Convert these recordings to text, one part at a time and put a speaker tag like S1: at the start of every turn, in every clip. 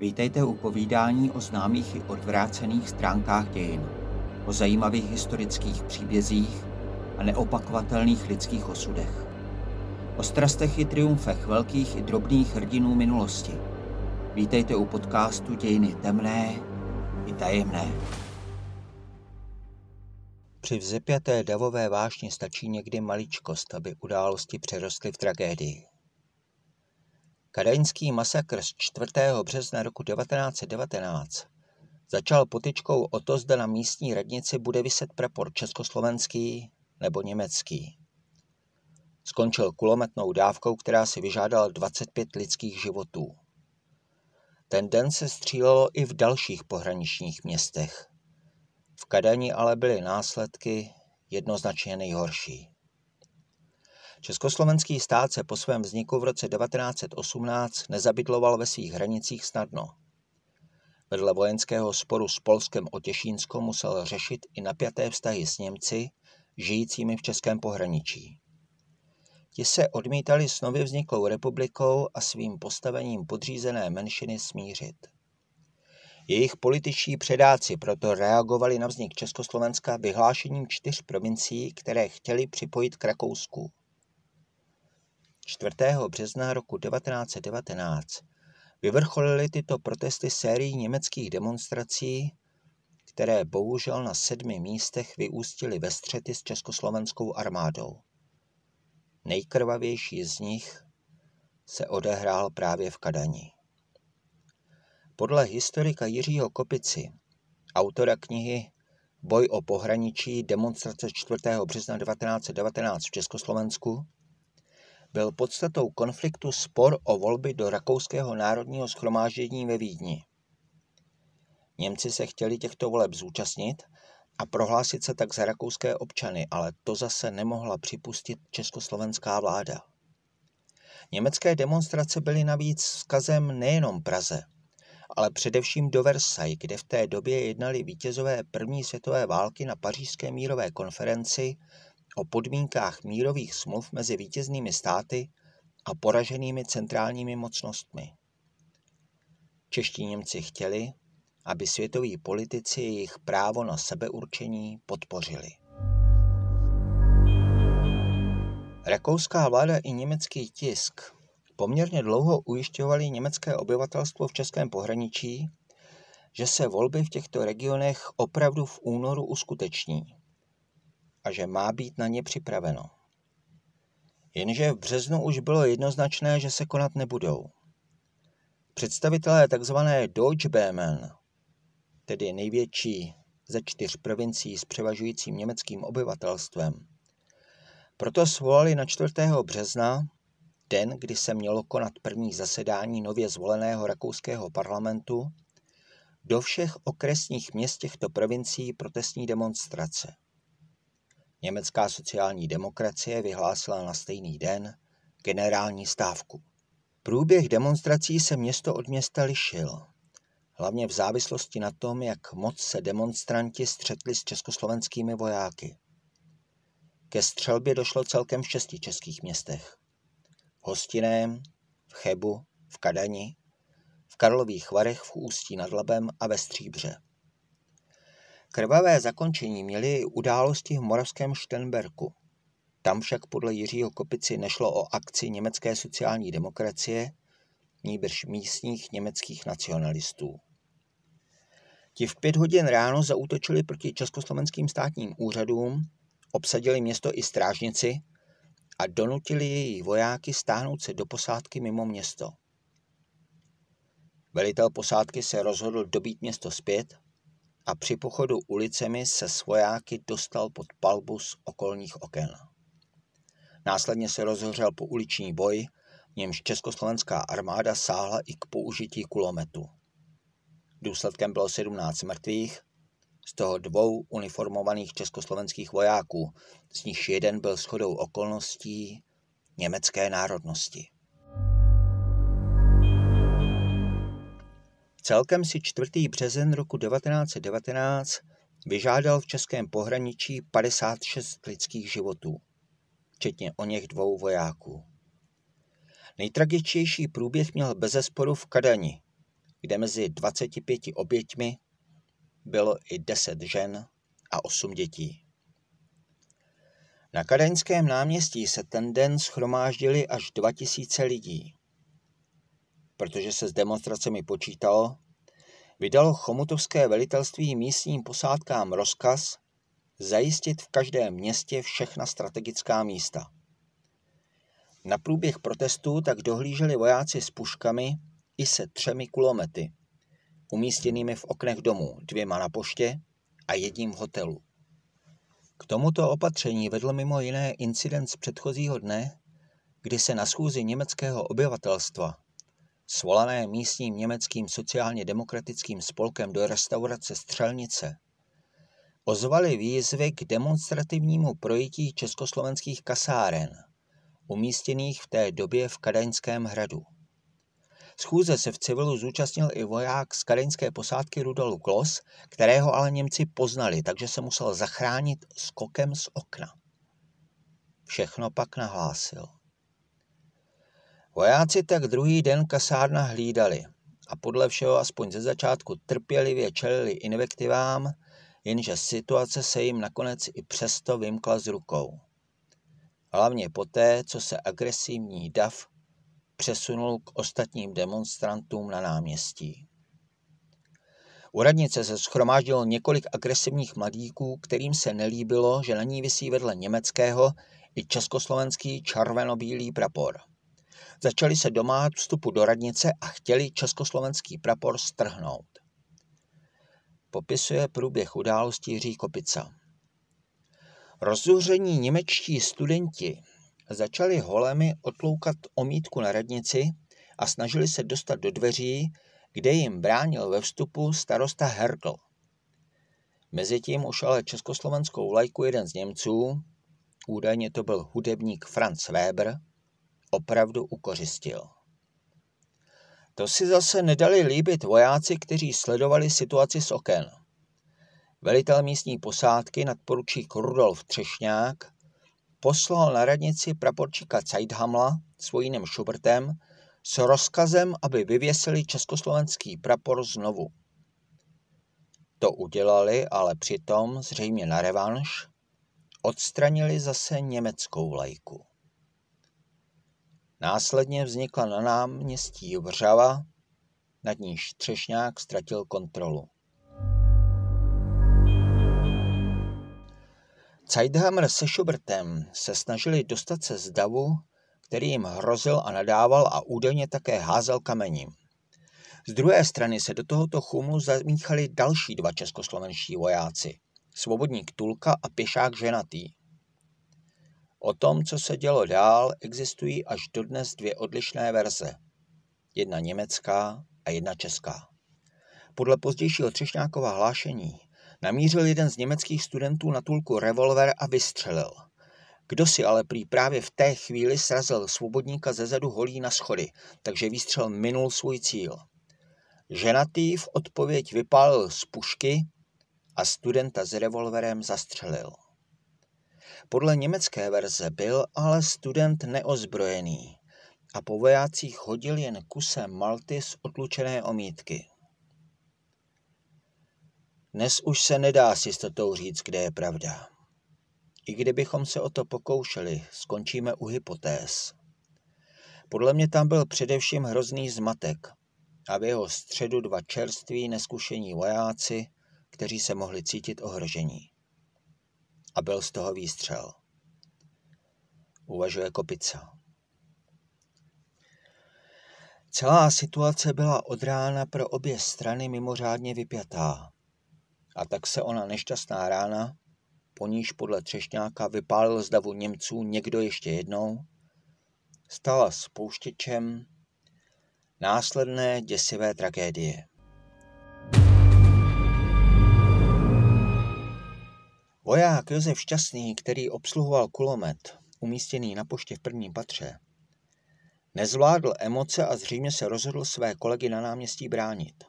S1: Vítejte u povídání o známých i odvrácených stránkách dějin, o zajímavých historických příbězích a neopakovatelných lidských osudech. O strastech i triumfech velkých i drobných hrdinů minulosti. Vítejte u podcastu Dějiny temné i tajemné. Při vzepěté davové vášni stačí někdy maličkost, aby události přerostly v tragédii. Kadaňský masakr z 4. března roku 1919 začal potičkou o to, zda na místní radnici bude vyset prapor československý nebo německý. Skončil kulometnou dávkou, která si vyžádala 25 lidských životů. Ten den se střílelo i v dalších pohraničních městech. V Kadani ale byly následky jednoznačně nejhorší. Československý stát se po svém vzniku v roce 1918 nezabydloval ve svých hranicích snadno. Vedle vojenského sporu s Polskem o Těšínsko musel řešit i napjaté vztahy s Němci, žijícími v českém pohraničí. Ti se odmítali s nově vzniklou republikou a svým postavením podřízené menšiny smířit. Jejich političtí předáci proto reagovali na vznik Československa vyhlášením čtyř provincií, které chtěli připojit k Rakousku. 4. března roku 1919 vyvrcholily tyto protesty sérií německých demonstrací, které bohužel na sedmi místech vyústily ve střety s československou armádou. Nejkrvavější z nich se odehrál právě v Kadani. Podle historika Jiřího Kopici, autora knihy Boj o pohraničí demonstrace 4. března 1919 v Československu, byl podstatou konfliktu spor o volby do Rakouského národního schromáždění ve Vídni. Němci se chtěli těchto voleb zúčastnit a prohlásit se tak za rakouské občany, ale to zase nemohla připustit československá vláda. Německé demonstrace byly navíc vzkazem nejenom Praze, ale především do Versailles, kde v té době jednali vítězové první světové války na pařížské mírové konferenci o podmínkách mírových smluv mezi vítěznými státy a poraženými centrálními mocnostmi. Čeští Němci chtěli, aby světoví politici jejich právo na sebeurčení podpořili. Rakouská vláda i německý tisk poměrně dlouho ujišťovali německé obyvatelstvo v českém pohraničí, že se volby v těchto regionech opravdu v únoru uskuteční a že má být na ně připraveno. Jenže v březnu už bylo jednoznačné, že se konat nebudou. Představitelé tzv. Deutsche Böhmen, tedy největší ze čtyř provincií s převažujícím německým obyvatelstvem, proto svolali na 4. března, den, kdy se mělo konat první zasedání nově zvoleného rakouského parlamentu, do všech okresních měst těchto provincií protestní demonstrace. Německá sociální demokracie vyhlásila na stejný den generální stávku. Průběh demonstrací se město od města lišil, hlavně v závislosti na tom, jak moc se demonstranti střetli s československými vojáky. Ke střelbě došlo celkem v šesti českých městech. V Hostiném, v Chebu, v Kadani, v Karlových Varech, v Ústí nad Labem a ve Stříbře. Krvavé zakončení měly události v moravském Štenberku. Tam však podle Jiřího Kopici nešlo o akci německé sociální demokracie, níbrž místních německých nacionalistů. Ti v pět hodin ráno zaútočili proti československým státním úřadům, obsadili město i strážnici a donutili její vojáky stáhnout se do posádky mimo město. Velitel posádky se rozhodl dobít město zpět a při pochodu ulicemi se svojáky dostal pod palbu z okolních oken. Následně se rozhořel po uliční boj, v němž československá armáda sáhla i k použití kulometu. Důsledkem bylo 17 mrtvých, z toho dvou uniformovaných československých vojáků, z nich jeden byl shodou okolností německé národnosti. Celkem si 4. březen roku 1919 vyžádal v českém pohraničí 56 lidských životů, včetně o něch dvou vojáků. Nejtragičtější průběh měl bezesporu v Kadani, kde mezi 25 oběťmi bylo i 10 žen a 8 dětí. Na Kadeňském náměstí se ten den schromáždili až 2000 lidí. Protože se s demonstracemi počítalo, vydalo chomutovské velitelství místním posádkám rozkaz zajistit v každém městě všechna strategická místa. Na průběh protestů tak dohlíželi vojáci s puškami i se třemi kulomety, umístěnými v oknech domů, dvěma na poště a jedním v hotelu. K tomuto opatření vedl mimo jiné incident z předchozího dne, kdy se na schůzi německého obyvatelstva, svolané místním německým sociálně demokratickým spolkem do restaurace Střelnice, ozvaly výzvy k demonstrativnímu projití československých kasáren, umístěných v té době v Kadaňském hradu. Schůze se v civilu zúčastnil i voják z kadeňské posádky Rudolf Klos, kterého ale Němci poznali, takže se musel zachránit skokem z okna. Všechno pak nahlásil. Vojáci tak druhý den kasárna hlídali a podle všeho aspoň ze začátku trpělivě čelili invektivám, jenže situace se jim nakonec i přesto vymkla z rukou. Hlavně poté, co se agresivní dav přesunul k ostatním demonstrantům na náměstí. U radnice se schromáždilo několik agresivních mladíků, kterým se nelíbilo, že na ní visí vedle německého i československý červenobílý prapor. Začali se domáhat vstupu do radnice a chtěli československý prapor strhnout. Popisuje průběh událostí Jiří Kopica. Rozuření němečtí studenti začali holemi otloukat omítku na radnici a snažili se dostat do dveří, kde jim bránil ve vstupu starosta Hertl. Mezitím už ale československou lajku jeden z Němců, údajně to byl hudebník Franz Weber, opravdu ukořistil. To si zase nedali líbit vojáci, kteří sledovali situaci z oken. Velitel místní posádky nadporučík Rudolf Třešňák poslal na radnici praporčíka Zeithamla s vojinem Schubertem s rozkazem, aby vyvěsili československý prapor znovu. To udělali, ale přitom, zřejmě na revanš, odstranili zase německou vlajku. Následně vznikla na náměstí Vřava, nad níž Třešňák ztratil kontrolu. Zeithammer se Schubertem se snažili dostat se z davu, který jim hrozil a nadával a údajně také házel kamením. Z druhé strany se do tohoto chumu zamíchali další dva českoslovenští vojáci, svobodník Tulka a pěšák ženatý. O tom, co se dělo dál, existují až dodnes dvě odlišné verze. Jedna německá a jedna česká. Podle pozdějšího Třešňákova hlášení Namířil jeden z německých studentů na tulku revolver a vystřelil. Kdo si ale prý právě v té chvíli srazil svobodníka ze zadu holí na schody, takže výstřel minul svůj cíl. Ženatý v odpověď vypálil z pušky a studenta s revolverem zastřelil. Podle německé verze byl ale student neozbrojený a po vojácích hodil jen kusem malty z otlučené omítky. Dnes už se nedá s jistotou říct, kde je pravda. I kdybychom se o to pokoušeli, skončíme u hypotéz. Podle mě tam byl především hrozný zmatek a v jeho středu dva čerství neskušení vojáci, kteří se mohli cítit ohrožení. A byl z toho výstřel. Uvažuje Kopica. Celá situace byla od rána pro obě strany mimořádně vypjatá. A tak se ona nešťastná rána, po níž podle Třešňáka vypálil z davu Němců někdo ještě jednou, stala spouštěčem následné děsivé tragédie. Voják Josef Šťastný, který obsluhoval kulomet, umístěný na poště v prvním patře, nezvládl emoce a zřejmě se rozhodl své kolegy na náměstí bránit.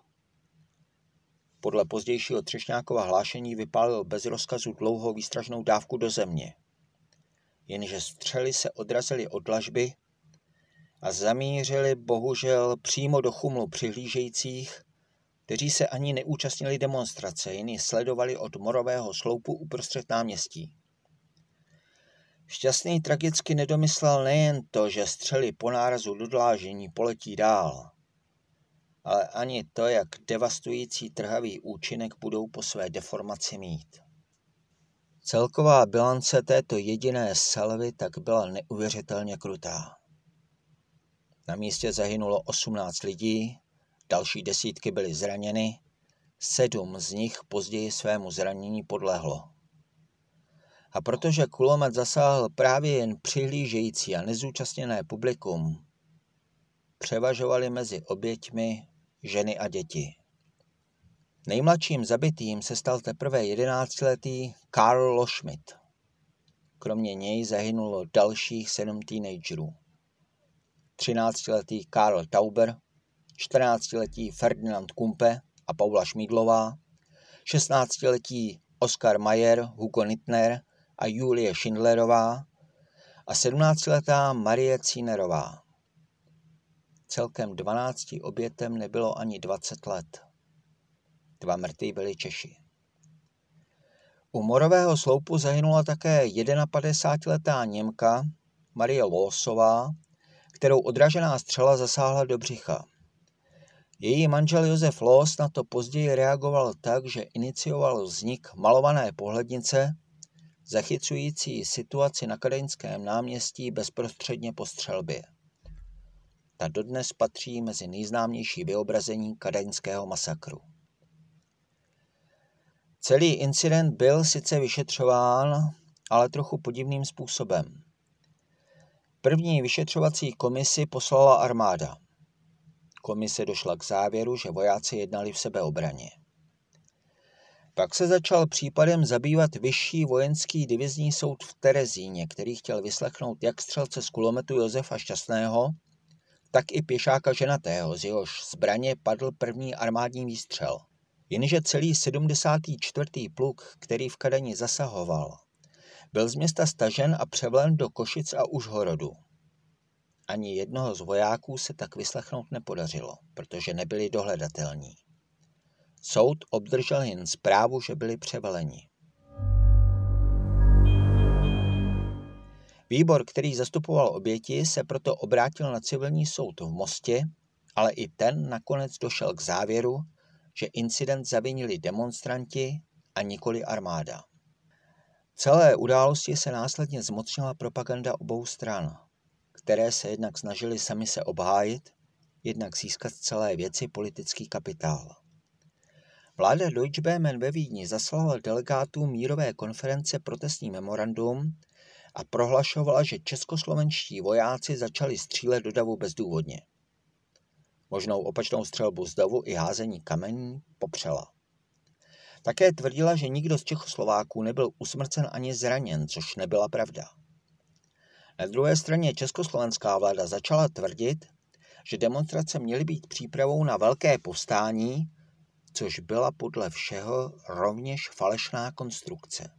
S1: Podle pozdějšího Třešňákova hlášení vypálil bez rozkazu dlouhou výstražnou dávku do země. Jenže střely se odrazily od dlažby a zamířili bohužel přímo do chumlu přihlížejících, kteří se ani neúčastnili demonstrace, jiní sledovali od morového sloupu uprostřed náměstí. Šťastný tragicky nedomyslel nejen to, že střely po nárazu do dlážení poletí dál, ale ani to, jak devastující trhavý účinek budou po své deformaci mít. Celková bilance této jediné salvy tak byla neuvěřitelně krutá. Na místě zahynulo 18 lidí, další desítky byly zraněny, sedm z nich později svému zranění podlehlo. A protože kulomet zasáhl právě jen přihlížející a nezúčastněné publikum, převažovali mezi oběťmi ženy a děti. Nejmladším zabitým se stal teprve jedenáctiletý Karl Loschmidt. Kromě něj zahynulo dalších sedm teenagerů. 13-letý Karl Tauber, 14-letý Ferdinand Kumpe a Paula Šmídlová, 16-letí Oskar Mayer, Hugo Nittner a Julie Schindlerová a 17-letá Marie Cínerová. Celkem 12 obětem nebylo ani 20 let. Dva mrtví byli Češi. U morového sloupu zahynula také 51-letá Němka Marie Losová, kterou odražená střela zasáhla do břicha. Její manžel Josef Los na to později reagoval tak, že inicioval vznik malované pohlednice, zachycující situaci na Kadeňském náměstí bezprostředně po střelbě. Ta dodnes patří mezi nejznámější vyobrazení kadeňského masakru. Celý incident byl sice vyšetřován, ale trochu podivným způsobem. První vyšetřovací komisi poslala armáda. Komise došla k závěru, že vojáci jednali v sebeobraně. Pak se začal případem zabývat vyšší vojenský divizní soud v Terezíně, který chtěl vyslechnout jak střelce z kulometu Josefa Šťastného, tak i pěšáka ženatého, z jehož zbraně padl první armádní výstřel. Jenže celý 74. pluk, který v Kadani zasahoval, byl z města stažen a převlen do Košic a Užhorodu. Ani jednoho z vojáků se tak vyslechnout nepodařilo, protože nebyli dohledatelní. Soud obdržel jen zprávu, že byli převeleni. Výbor, který zastupoval oběti, se proto obrátil na civilní soud v Mostě, ale i ten nakonec došel k závěru, že incident zavinili demonstranti a nikoli armáda. Celé události se následně zmocnila propaganda obou stran, které se jednak snažili sami se obhájit, jednak získat celé věci politický kapitál. Vláda Deutsche Böhmen ve Vídni zaslala delegátům mírové konference protestní memorandum a prohlašovala, že českoslovenští vojáci začali střílet do davu bezdůvodně. Možnou opačnou střelbu z davu i házení kamení popřela. Také tvrdila, že nikdo z Čechoslováků nebyl usmrcen ani zraněn, což nebyla pravda. Na druhé straně československá vláda začala tvrdit, že demonstrace měly být přípravou na velké povstání, což byla podle všeho rovněž falešná konstrukce.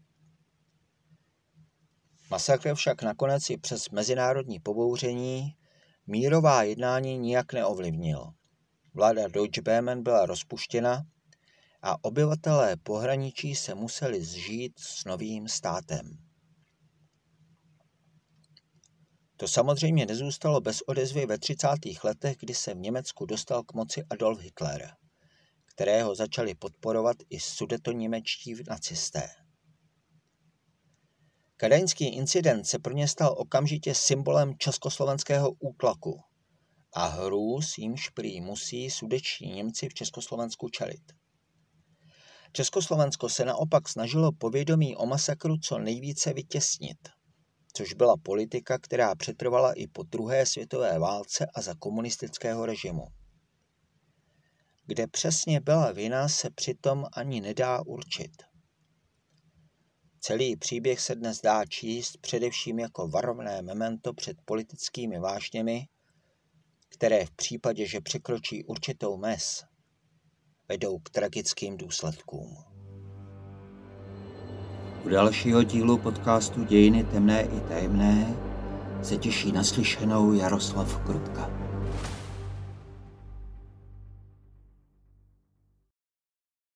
S1: Masakr však nakonec i přes mezinárodní pobouření mírová jednání nijak neovlivnil. Vláda Deutsche byla rozpuštěna a obyvatelé pohraničí se museli zžít s novým státem. To samozřejmě nezůstalo bez odezvy ve 30. letech, kdy se v Německu dostal k moci Adolf Hitler, kterého začali podporovat i sudetoněmečtí nacisté. Kadaňský incident se pro ně stal okamžitě symbolem československého útlaku a hrůz jimž prý musí sudeční Němci v Československu čelit. Československo se naopak snažilo povědomí o masakru co nejvíce vytěsnit, což byla politika, která přetrvala i po druhé světové válce a za komunistického režimu. Kde přesně byla vina, se přitom ani nedá určit. Celý příběh se dnes dá číst především jako varovné memento před politickými vášněmi, které v případě, že překročí určitou mez, vedou k tragickým důsledkům. U dalšího dílu podcastu Dějiny temné i tajemné se těší naslyšenou Jaroslav Krutka.